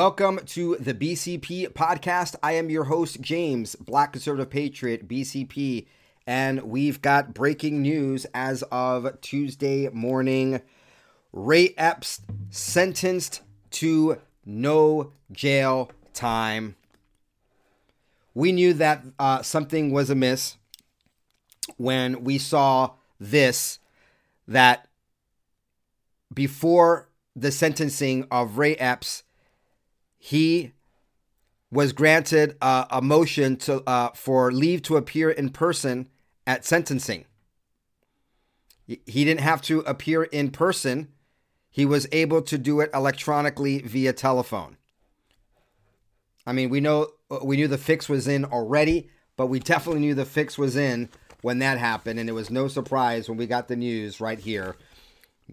Welcome to the BCP podcast. I am your host, James, Black Conservative Patriot, BCP, and we've got breaking news as of Tuesday morning. Ray Epps sentenced to no jail time. We knew that uh, something was amiss when we saw this that before the sentencing of Ray Epps, he was granted uh, a motion to uh, for leave to appear in person at sentencing. He didn't have to appear in person. He was able to do it electronically via telephone. I mean, we know we knew the fix was in already, but we definitely knew the fix was in when that happened, and it was no surprise when we got the news right here.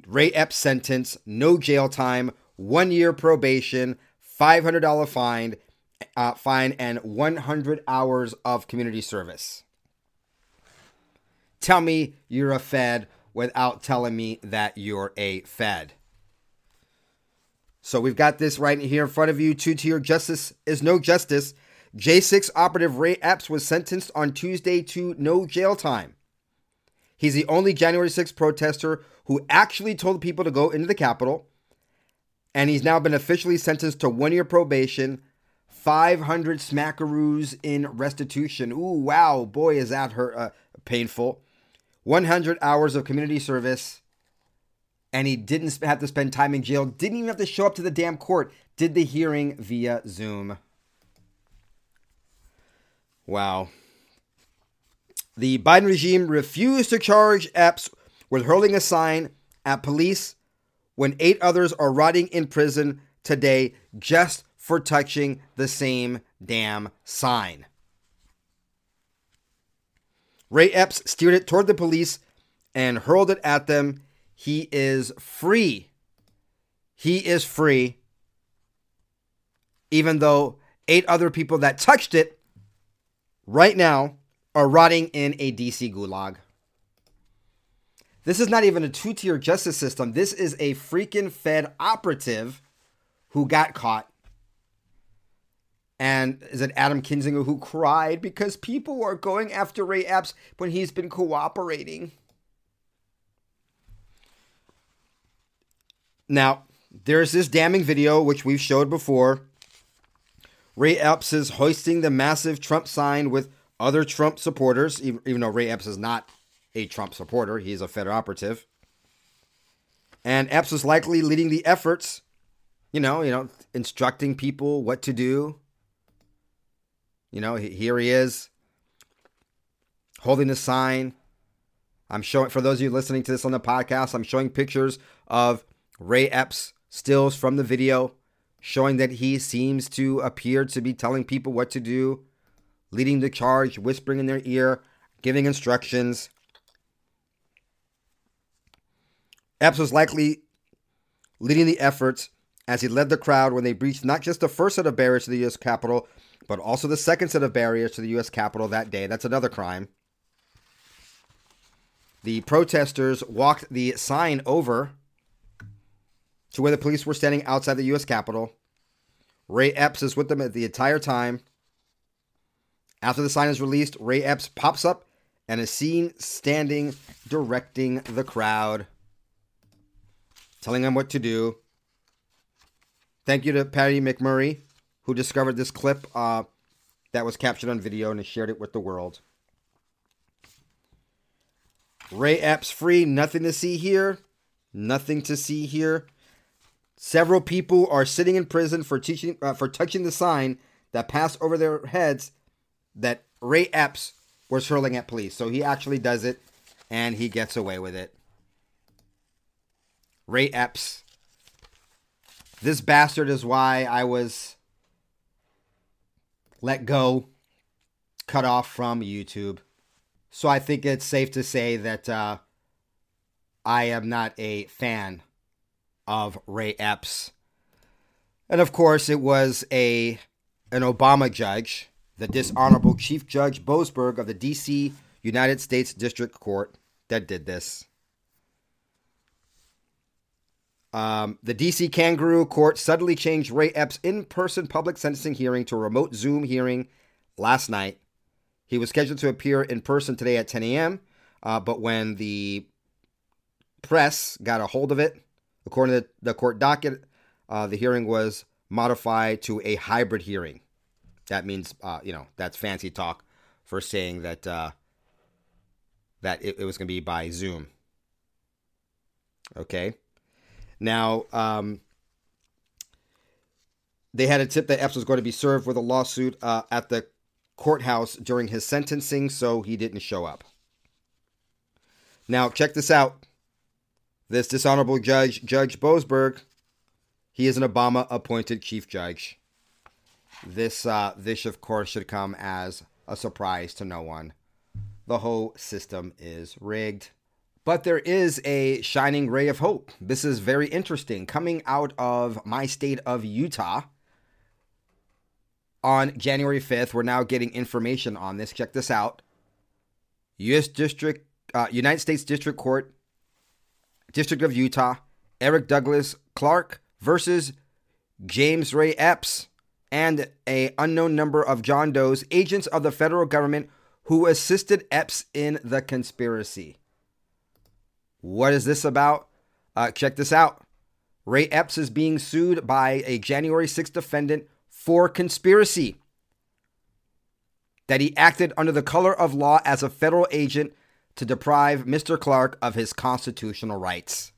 Ray Epps sentence, no jail time, one year probation, $500 fine, uh, fine and 100 hours of community service. Tell me you're a Fed without telling me that you're a Fed. So we've got this right here in front of you. Two tier justice is no justice. J6 operative Ray Epps was sentenced on Tuesday to no jail time. He's the only January 6th protester who actually told people to go into the Capitol and he's now been officially sentenced to one year probation, 500 smackaroos in restitution. Ooh, wow, boy, is that hurt, uh, painful. 100 hours of community service, and he didn't have to spend time in jail, didn't even have to show up to the damn court, did the hearing via Zoom. Wow. The Biden regime refused to charge Epps with hurling a sign at police when eight others are rotting in prison today just for touching the same damn sign. Ray Epps steered it toward the police and hurled it at them. He is free. He is free. Even though eight other people that touched it right now are rotting in a DC gulag. This is not even a two tier justice system. This is a freaking Fed operative who got caught. And is it Adam Kinzinger who cried because people are going after Ray Epps when he's been cooperating? Now, there's this damning video which we've showed before. Ray Epps is hoisting the massive Trump sign with other Trump supporters, even, even though Ray Epps is not a Trump supporter. He's a Fed operative. And Epps is likely leading the efforts, you know, you know, instructing people what to do. You know, here he is holding the sign. I'm showing for those of you listening to this on the podcast, I'm showing pictures of Ray Epps stills from the video showing that he seems to appear to be telling people what to do, leading the charge, whispering in their ear, giving instructions. Epps was likely leading the efforts as he led the crowd when they breached not just the first set of barriers to the U.S. Capitol, but also the second set of barriers to the U.S. Capitol that day. That's another crime. The protesters walked the sign over to where the police were standing outside the U.S. Capitol. Ray Epps is with them the entire time. After the sign is released, Ray Epps pops up and is seen standing directing the crowd telling them what to do. Thank you to Patty McMurray, who discovered this clip uh, that was captured on video and shared it with the world. Ray Epps free, nothing to see here. Nothing to see here. Several people are sitting in prison for teaching uh, for touching the sign that passed over their heads that Ray Epps was hurling at police. So he actually does it and he gets away with it. Ray Epps. This bastard is why I was let go, cut off from YouTube. So I think it's safe to say that uh, I am not a fan of Ray Epps. And of course, it was a an Obama judge, the dishonorable Chief Judge Boasberg of the D.C. United States District Court, that did this. Um, the DC Kangaroo Court suddenly changed Ray Epps' in person public sentencing hearing to a remote Zoom hearing last night. He was scheduled to appear in person today at 10 a.m., uh, but when the press got a hold of it, according to the court docket, uh, the hearing was modified to a hybrid hearing. That means, uh, you know, that's fancy talk for saying that uh, that it, it was going to be by Zoom. Okay. Now, um, they had a tip that Epps was going to be served with a lawsuit uh, at the courthouse during his sentencing, so he didn't show up. Now, check this out. This dishonorable judge, Judge Boasberg, he is an Obama appointed chief judge. This, uh, this, of course, should come as a surprise to no one. The whole system is rigged. But there is a shining ray of hope. This is very interesting. Coming out of my state of Utah on January 5th, we're now getting information on this. Check this out. U.S. District, uh, United States District Court, District of Utah, Eric Douglas Clark versus James Ray Epps and a unknown number of John Doe's agents of the federal government who assisted Epps in the conspiracy. What is this about? Uh, check this out. Ray Epps is being sued by a January 6th defendant for conspiracy. That he acted under the color of law as a federal agent to deprive Mr. Clark of his constitutional rights.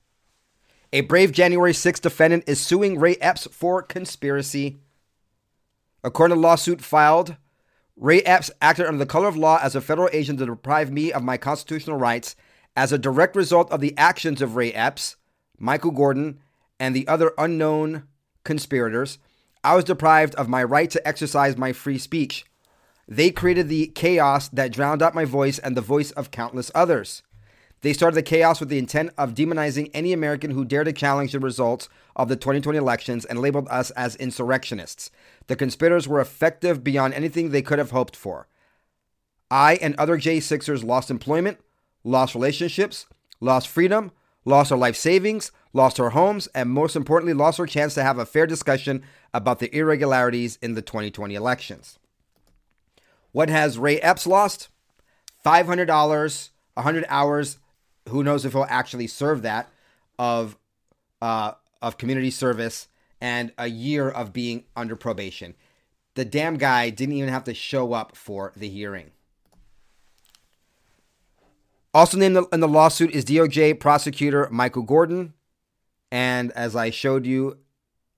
A brave January 6th defendant is suing Ray Epps for conspiracy. According to lawsuit filed, Ray Epps acted under the color of law as a federal agent to deprive me of my constitutional rights as a direct result of the actions of Ray Epps, Michael Gordon, and the other unknown conspirators, I was deprived of my right to exercise my free speech. They created the chaos that drowned out my voice and the voice of countless others. They started the chaos with the intent of demonizing any American who dared to challenge the results of the 2020 elections and labeled us as insurrectionists. The conspirators were effective beyond anything they could have hoped for. I and other J6ers lost employment, lost relationships, lost freedom, lost our life savings, lost our homes, and most importantly, lost our chance to have a fair discussion about the irregularities in the 2020 elections. What has Ray Epps lost? $500, 100 hours, who knows if he'll actually serve that, of, uh, of community service, and a year of being under probation. The damn guy didn't even have to show up for the hearing. Also named in the lawsuit is DOJ prosecutor Michael Gordon, and as I showed you,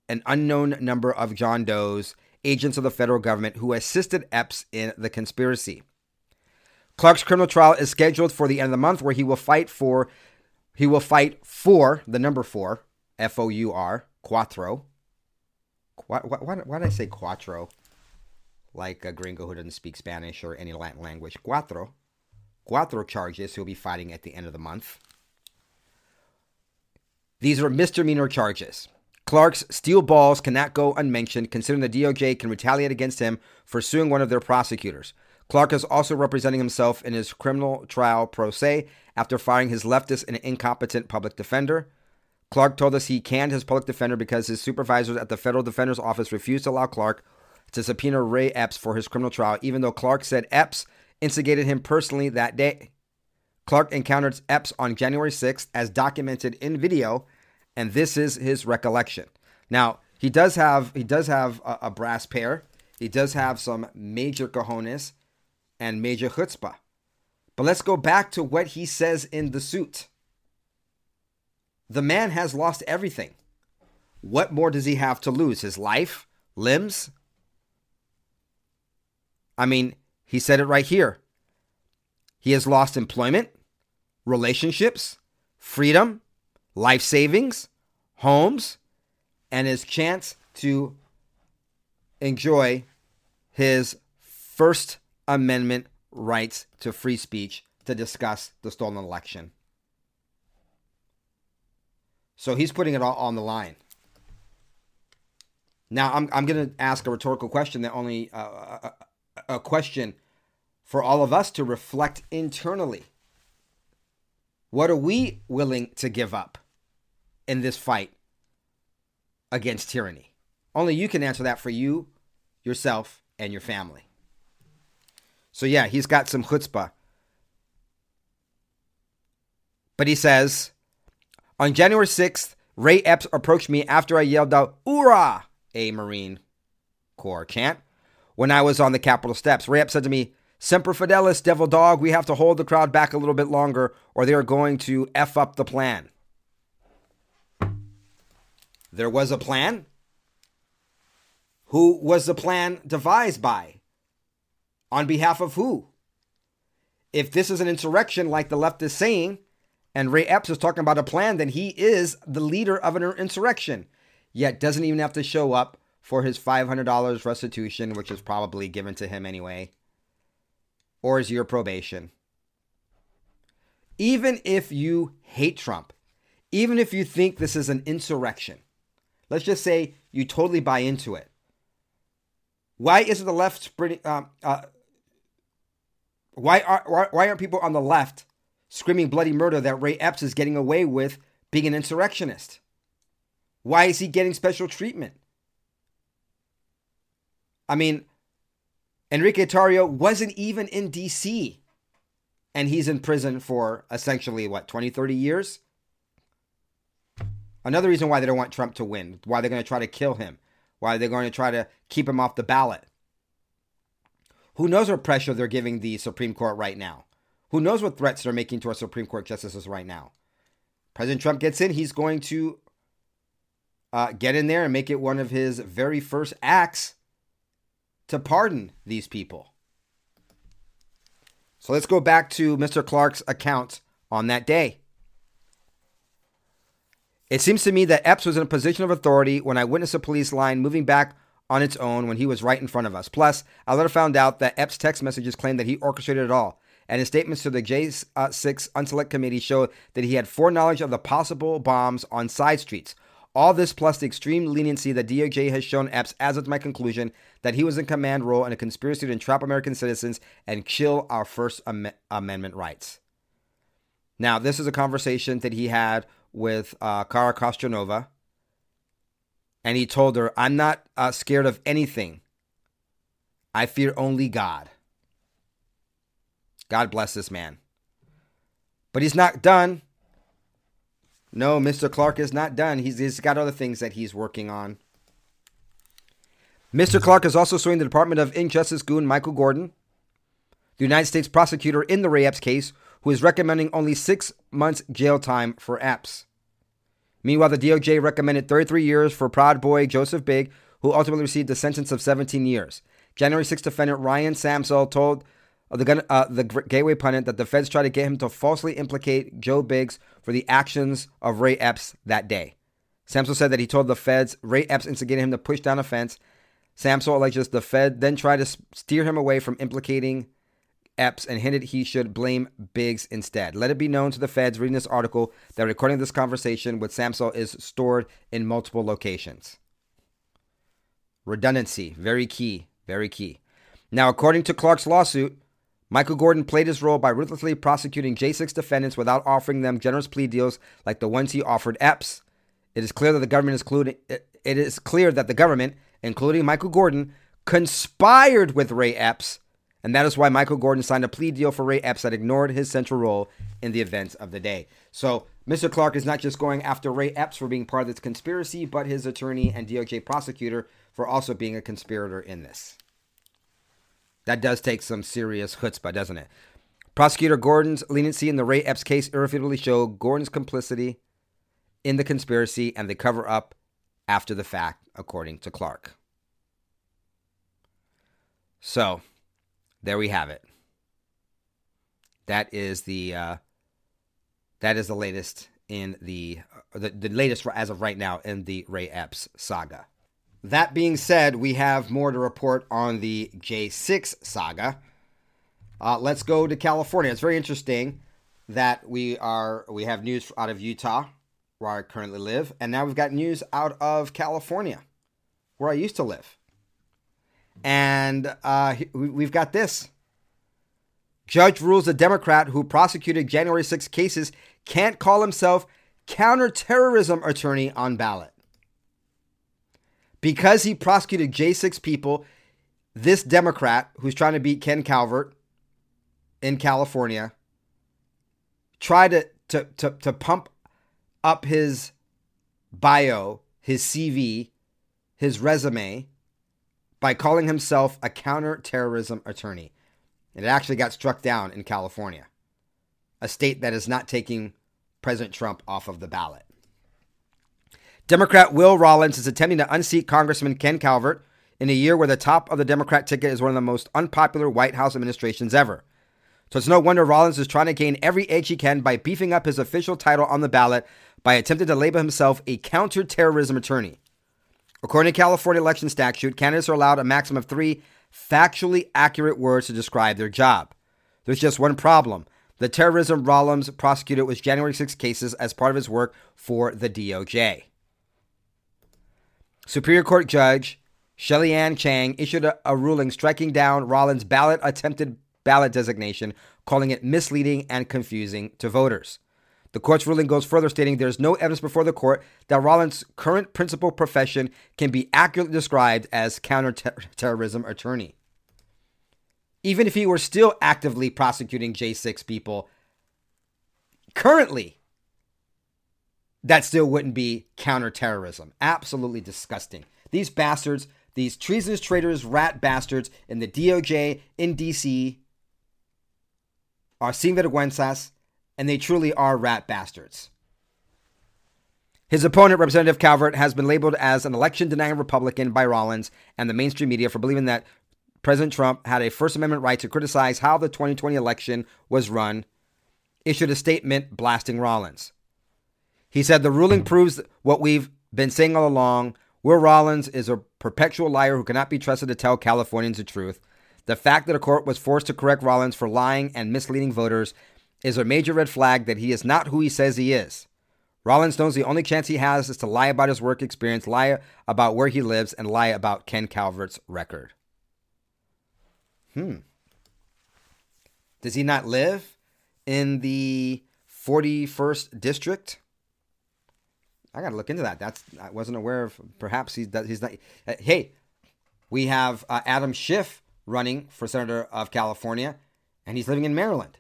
an unknown number of John Doe's agents of the federal government who assisted Epps in the conspiracy. Clark's criminal trial is scheduled for the end of the month, where he will fight for he will fight for the number four, F O U R, Quattro. Why, why, why, did I say Quattro? Like a gringo who doesn't speak Spanish or any Latin language. Quattro. Quattro charges he'll be fighting at the end of the month. These are misdemeanor charges. Clark's steel balls cannot go unmentioned, considering the DOJ can retaliate against him for suing one of their prosecutors. Clark is also representing himself in his criminal trial pro se after firing his leftist and incompetent public defender. Clark told us he canned his public defender because his supervisors at the federal defender's office refused to allow Clark to subpoena Ray Epps for his criminal trial, even though Clark said Epps instigated him personally that day. Clark encountered Epps on January 6th, as documented in video, and this is his recollection. Now, he does have he does have a, a brass pair. He does have some major cojones and major chutzpah. But let's go back to what he says in the suit. The man has lost everything. What more does he have to lose? His life? Limbs? I mean, he said it right here. He has lost employment, relationships, freedom, life savings, homes and his chance to enjoy his First Amendment rights to free speech to discuss the stolen election. So he's putting it all on the line. Now I'm I'm going to ask a rhetorical question that only uh, a, a question for all of us to reflect internally. What are we willing to give up in this fight against tyranny? Only you can answer that for you, yourself, and your family. So yeah, he's got some chutzpah. But he says, on January 6th, Ray Epps approached me after I yelled out, Hoorah! A Marine Corps chant when I was on the Capitol steps. Ray Epps said to me, Semper Fidelis, devil dog, we have to hold the crowd back a little bit longer or they are going to F up the plan. There was a plan? Who was the plan devised by? On behalf of who? If this is an insurrection like the left is saying, and Ray Epps is talking about a plan, then he is the leader of an insurrection, yet doesn't even have to show up for his $500 restitution, which is probably given to him anyway, or is your probation. Even if you hate Trump, even if you think this is an insurrection, let's just say you totally buy into it. Why isn't the left spreading? Uh, uh, why, are, why, why aren't people on the left screaming bloody murder that Ray Epps is getting away with being an insurrectionist? Why is he getting special treatment? I mean, Enrique Tarrio wasn't even in DC and he's in prison for essentially what, 20, 30 years? Another reason why they don't want Trump to win, why they're going to try to kill him, why they're going to try to keep him off the ballot. Who knows what pressure they're giving the Supreme Court right now? Who knows what threats they're making to our Supreme Court justices right now? President Trump gets in, he's going to uh, get in there and make it one of his very first acts to pardon these people. So let's go back to Mr. Clark's account on that day. It seems to me that Epps was in a position of authority when I witnessed a police line moving back on its own when he was right in front of us. Plus, I later found out that Epps' text messages claimed that he orchestrated it all, and his statements to the J6 Unselect Committee showed that he had foreknowledge of the possible bombs on side streets. All this plus the extreme leniency that DOJ has shown Epps adds up to my conclusion that he was in command role in a conspiracy to entrap American citizens and kill our First Am- Amendment rights. Now, this is a conversation that he had with uh, Cara Castronuova, and he told her, I'm not uh, scared of anything. I fear only God. God bless this man. But he's not done. No, Mr. Clark is not done. He's, he's got other things that he's working on. Mr. Clark is also suing the Department of Injustice goon Michael Gordon, the United States prosecutor in the Ray Epps case, who is recommending only six months jail time for Epps. Meanwhile, the DOJ recommended 33 years for Proud Boy Joseph Biggs, who ultimately received a sentence of 17 years. January 6 defendant Ryan Samsel told the, gun, uh, the Gateway pundit that the feds tried to get him to falsely implicate Joe Biggs for the actions of Ray Epps that day. Samsel said that he told the feds Ray Epps instigated him to push down a fence. Samsel alleges the Fed then tried to steer him away from implicating Epps and hinted he should blame Biggs instead. Let it be known to the feds reading this article that recording this conversation with Samsel is stored in multiple locations. Redundancy, very key, very key. Now, according to Clark's lawsuit, Michael Gordon played his role by ruthlessly prosecuting J6 defendants without offering them generous plea deals like the ones he offered Epps. It is clear that the government is including, it is clear that the government, including Michael Gordon, conspired with Ray Epps and that is why Michael Gordon signed a plea deal for Ray Epps that ignored his central role in the events of the day. So Mr. Clark is not just going after Ray Epps for being part of this conspiracy, but his attorney and DOJ prosecutor for also being a conspirator in this. That does take some serious chutzpah, doesn't it? Prosecutor Gordon's leniency in the Ray Epps case irrefutably showed Gordon's complicity in the conspiracy and the cover up after the fact, according to Clark. So, there we have it. That is the uh, that is the latest in the, uh, the the latest as of right now in the Ray Epps saga. That being said, we have more to report on the J6 saga. Uh, let's go to California. It's very interesting that we are we have news out of Utah, where I currently live, and now we've got news out of California, where I used to live. And uh, we've got this. Judge rules a Democrat who prosecuted January 6 cases can't call himself counterterrorism attorney on ballot. Because he prosecuted J6 people, this Democrat who's trying to beat Ken Calvert in California tried to, to, to, to pump up his bio, his CV, his resume by calling himself a counterterrorism attorney. And it actually got struck down in California, a state that is not taking President Trump off of the ballot. Democrat Will Rollins is attempting to unseat Congressman Ken Calvert in a year where the top of the Democrat ticket is one of the most unpopular White House administrations ever. So it's no wonder Rollins is trying to gain every edge he can by beefing up his official title on the ballot by attempting to label himself a counterterrorism attorney. According to California election statute, candidates are allowed a maximum of three factually accurate words to describe their job. There's just one problem. The terrorism Rollins prosecuted was January 6 cases as part of his work for the DOJ. Superior Court Judge Shelleyanne Chang issued a, a ruling striking down Rollins' ballot attempted ballot designation, calling it misleading and confusing to voters. The court's ruling goes further, stating there is no evidence before the court that Rollins' current principal profession can be accurately described as counterterrorism attorney. Even if he were still actively prosecuting J6 people, currently, that still wouldn't be counterterrorism. Absolutely disgusting. These bastards, these treasonous traitors, rat bastards in the DOJ, in DC, are sin vergüenzas and they truly are rat bastards. His opponent, Representative Calvert, has been labeled as an election denying Republican by Rollins and the mainstream media for believing that President Trump had a First Amendment right to criticize how the 2020 election was run, issued a statement blasting Rollins. He said the ruling proves what we've been saying all along. Will Rollins is a perpetual liar who cannot be trusted to tell Californians the truth. The fact that a court was forced to correct Rollins for lying and misleading voters is a major red flag that he is not who he says he is. Rollins knows the only chance he has is to lie about his work experience, lie about where he lives, and lie about Ken Calvert's record. Hmm. Does he not live in the 41st district? I got to look into that. That's I wasn't aware of. Perhaps he's he's not. Uh, hey, we have uh, Adam Schiff running for senator of California, and he's living in Maryland.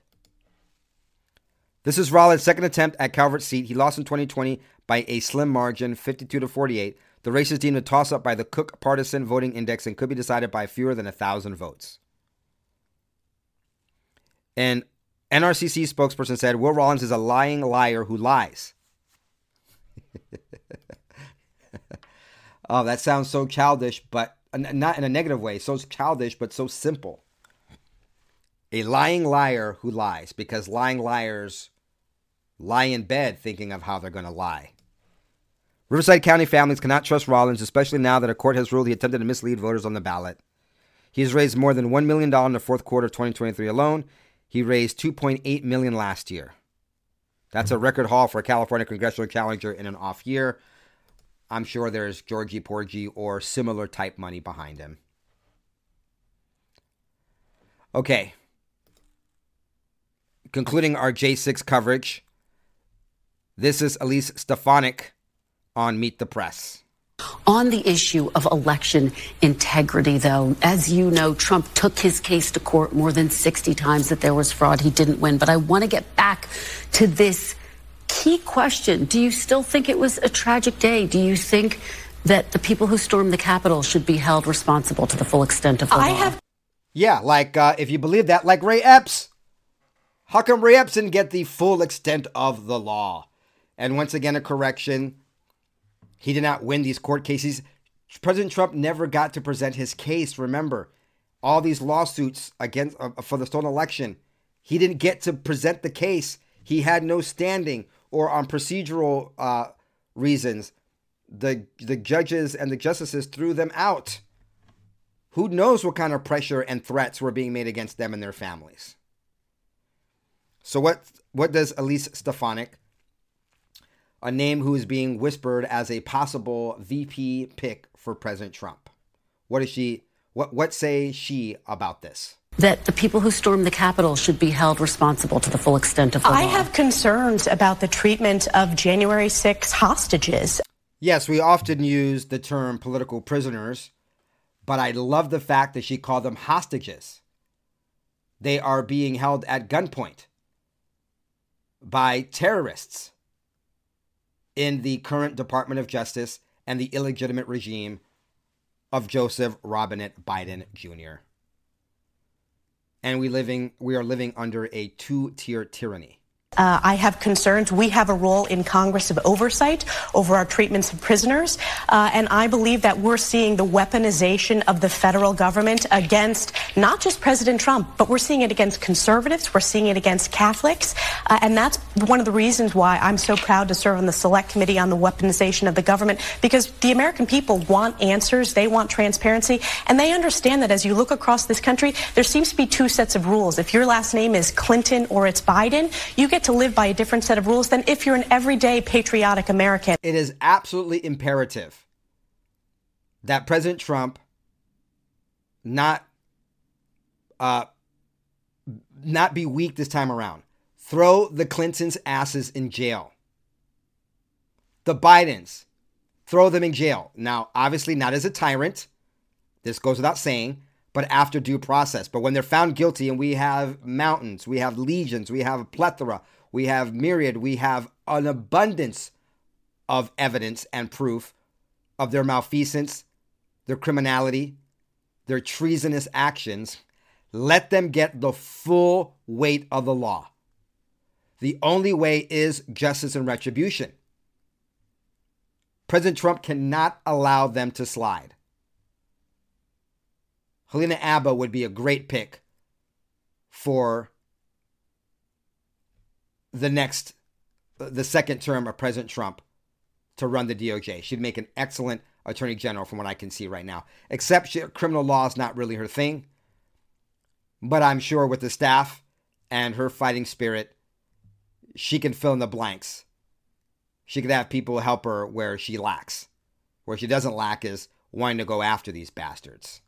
This is Rollins' second attempt at Calvert's seat. He lost in 2020 by a slim margin, 52 to 48. The race is deemed a toss up by the Cook Partisan Voting Index and could be decided by fewer than a thousand votes. An NRCC spokesperson said Will Rollins is a lying liar who lies. oh, that sounds so childish, but not in a negative way. So childish, but so simple. A lying liar who lies because lying liars lie in bed thinking of how they're going to lie. Riverside County families cannot trust Rollins, especially now that a court has ruled he attempted to mislead voters on the ballot. He has raised more than $1 million in the fourth quarter of 2023 alone. He raised 2.8 million last year. That's a record haul for a California congressional challenger in an off year. I'm sure there's Georgie Porgy or similar type money behind him. Okay. Concluding our J6 coverage, this is Elise Stefanik on Meet the Press. On the issue of election integrity, though, as you know, Trump took his case to court more than 60 times that there was fraud. He didn't win. But I want to get back to this key question. Do you still think it was a tragic day? Do you think that the people who stormed the Capitol should be held responsible to the full extent of the I law? Have- yeah, like uh, if you believe that, like Ray Epps. How come Ray Epps didn't get the full extent of the law? And once again, a correction. He did not win these court cases. President Trump never got to present his case. Remember, all these lawsuits against uh, for the stolen election, he didn't get to present the case. He had no standing. or on procedural uh, reasons, the the judges and the justices threw them out. Who knows what kind of pressure and threats were being made against them and their families? So what what does Elise Stefanik, a name who is being whispered as a possible VP pick for President Trump, what is she? What what say she about this? That the people who stormed the Capitol should be held responsible to the full extent of the I law. have concerns about the treatment of January 6 hostages. Yes, we often use the term political prisoners, but I love the fact that she called them hostages. They are being held at gunpoint by terrorists in the current Department of Justice and the illegitimate regime of Joseph Robinette Biden Jr. And we living we are living under a two-tier tyranny. Uh, I have concerns. We have a role in Congress of oversight over our treatments of prisoners. Uh, and I believe that we're seeing the weaponization of the federal government against not just President Trump, but we're seeing it against conservatives. We're seeing it against Catholics. Uh, and that's one of the reasons why I'm so proud to serve on the select committee on the weaponization of the government, because the American people want answers. They want transparency. And they understand that as you look across this country, there seems to be two sets of rules. If your last name is Clinton or it's Biden, you get to live by a different set of rules than if you're an everyday patriotic American. It is absolutely imperative that President Trump not uh, not be weak this time around. Throw the Clintons' asses in jail. The Bidens, throw them in jail. Now, obviously, not as a tyrant. This goes without saying, but after due process. But when they're found guilty, and we have mountains, we have legions, we have a plethora, we have myriad, we have an abundance of evidence and proof of their malfeasance, their criminality, their treasonous actions. Let them get the full weight of the law. The only way is justice and retribution. President Trump cannot allow them to slide. Alina Habba would be a great pick for the next, the second term of President Trump to run the DOJ. She'd make an excellent attorney general from what I can see right now. Except she, criminal law is not really her thing. But I'm sure with the staff and her fighting spirit, she can fill in the blanks. She could have people help her where she lacks. Where she doesn't lack is wanting to go after these bastards.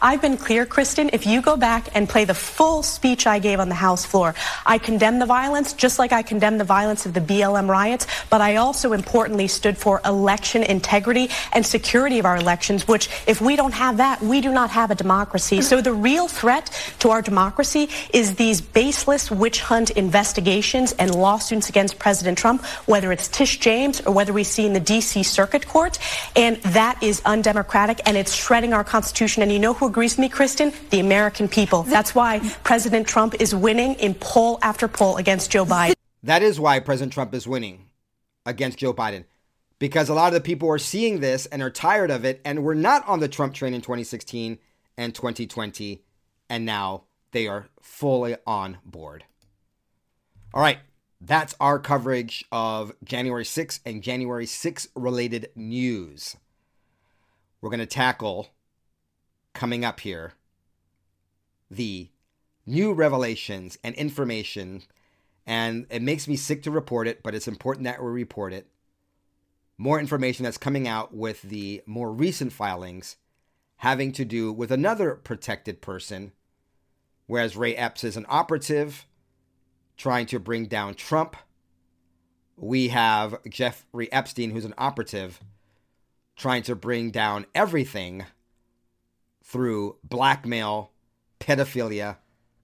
I've been clear, Kristen. If you go back and play the full speech I gave on the House floor, I condemn the violence just like I condemn the violence of the BLM riots, but I also importantly stood for election integrity and security of our elections, which if we don't have that, we do not have a democracy. So the real threat to our democracy is these baseless witch hunt investigations and lawsuits against President Trump, whether it's Tish James or whether we see in the D.C. Circuit Court. And that is undemocratic and it's shredding our Constitution. And know who agrees with me, Kristen? The American people. That's why President Trump is winning in poll after poll against Joe Biden. That is why President Trump is winning against Joe Biden. Because a lot of the people are seeing this and are tired of it and were not on the Trump train in 2016 and 2020. And now they are fully on board. All right. That's our coverage of January 6th and January 6th related news. We're going to tackle coming up here the new revelations and information. And it makes me sick to report it, but it's important that we report it. More information that's coming out with the more recent filings having to do with another protected person, whereas Ray Epps is an operative trying to bring down Trump. We have Jeffrey Epstein, who's an operative, trying to bring down everything through blackmail, pedophilia,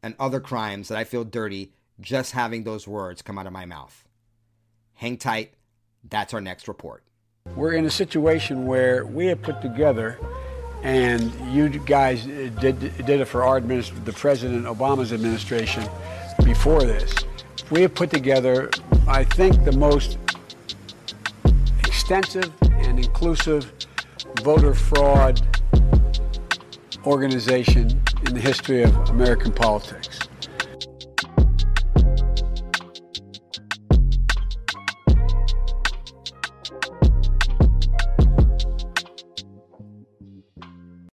and other crimes that I feel dirty just having those words come out of my mouth. Hang tight. That's our next report. We're in a situation where we have put together, and you guys did, did it for our administ- the President Obama's administration before this. We have put together, I think, the most extensive and inclusive voter fraud organization in the history of American politics.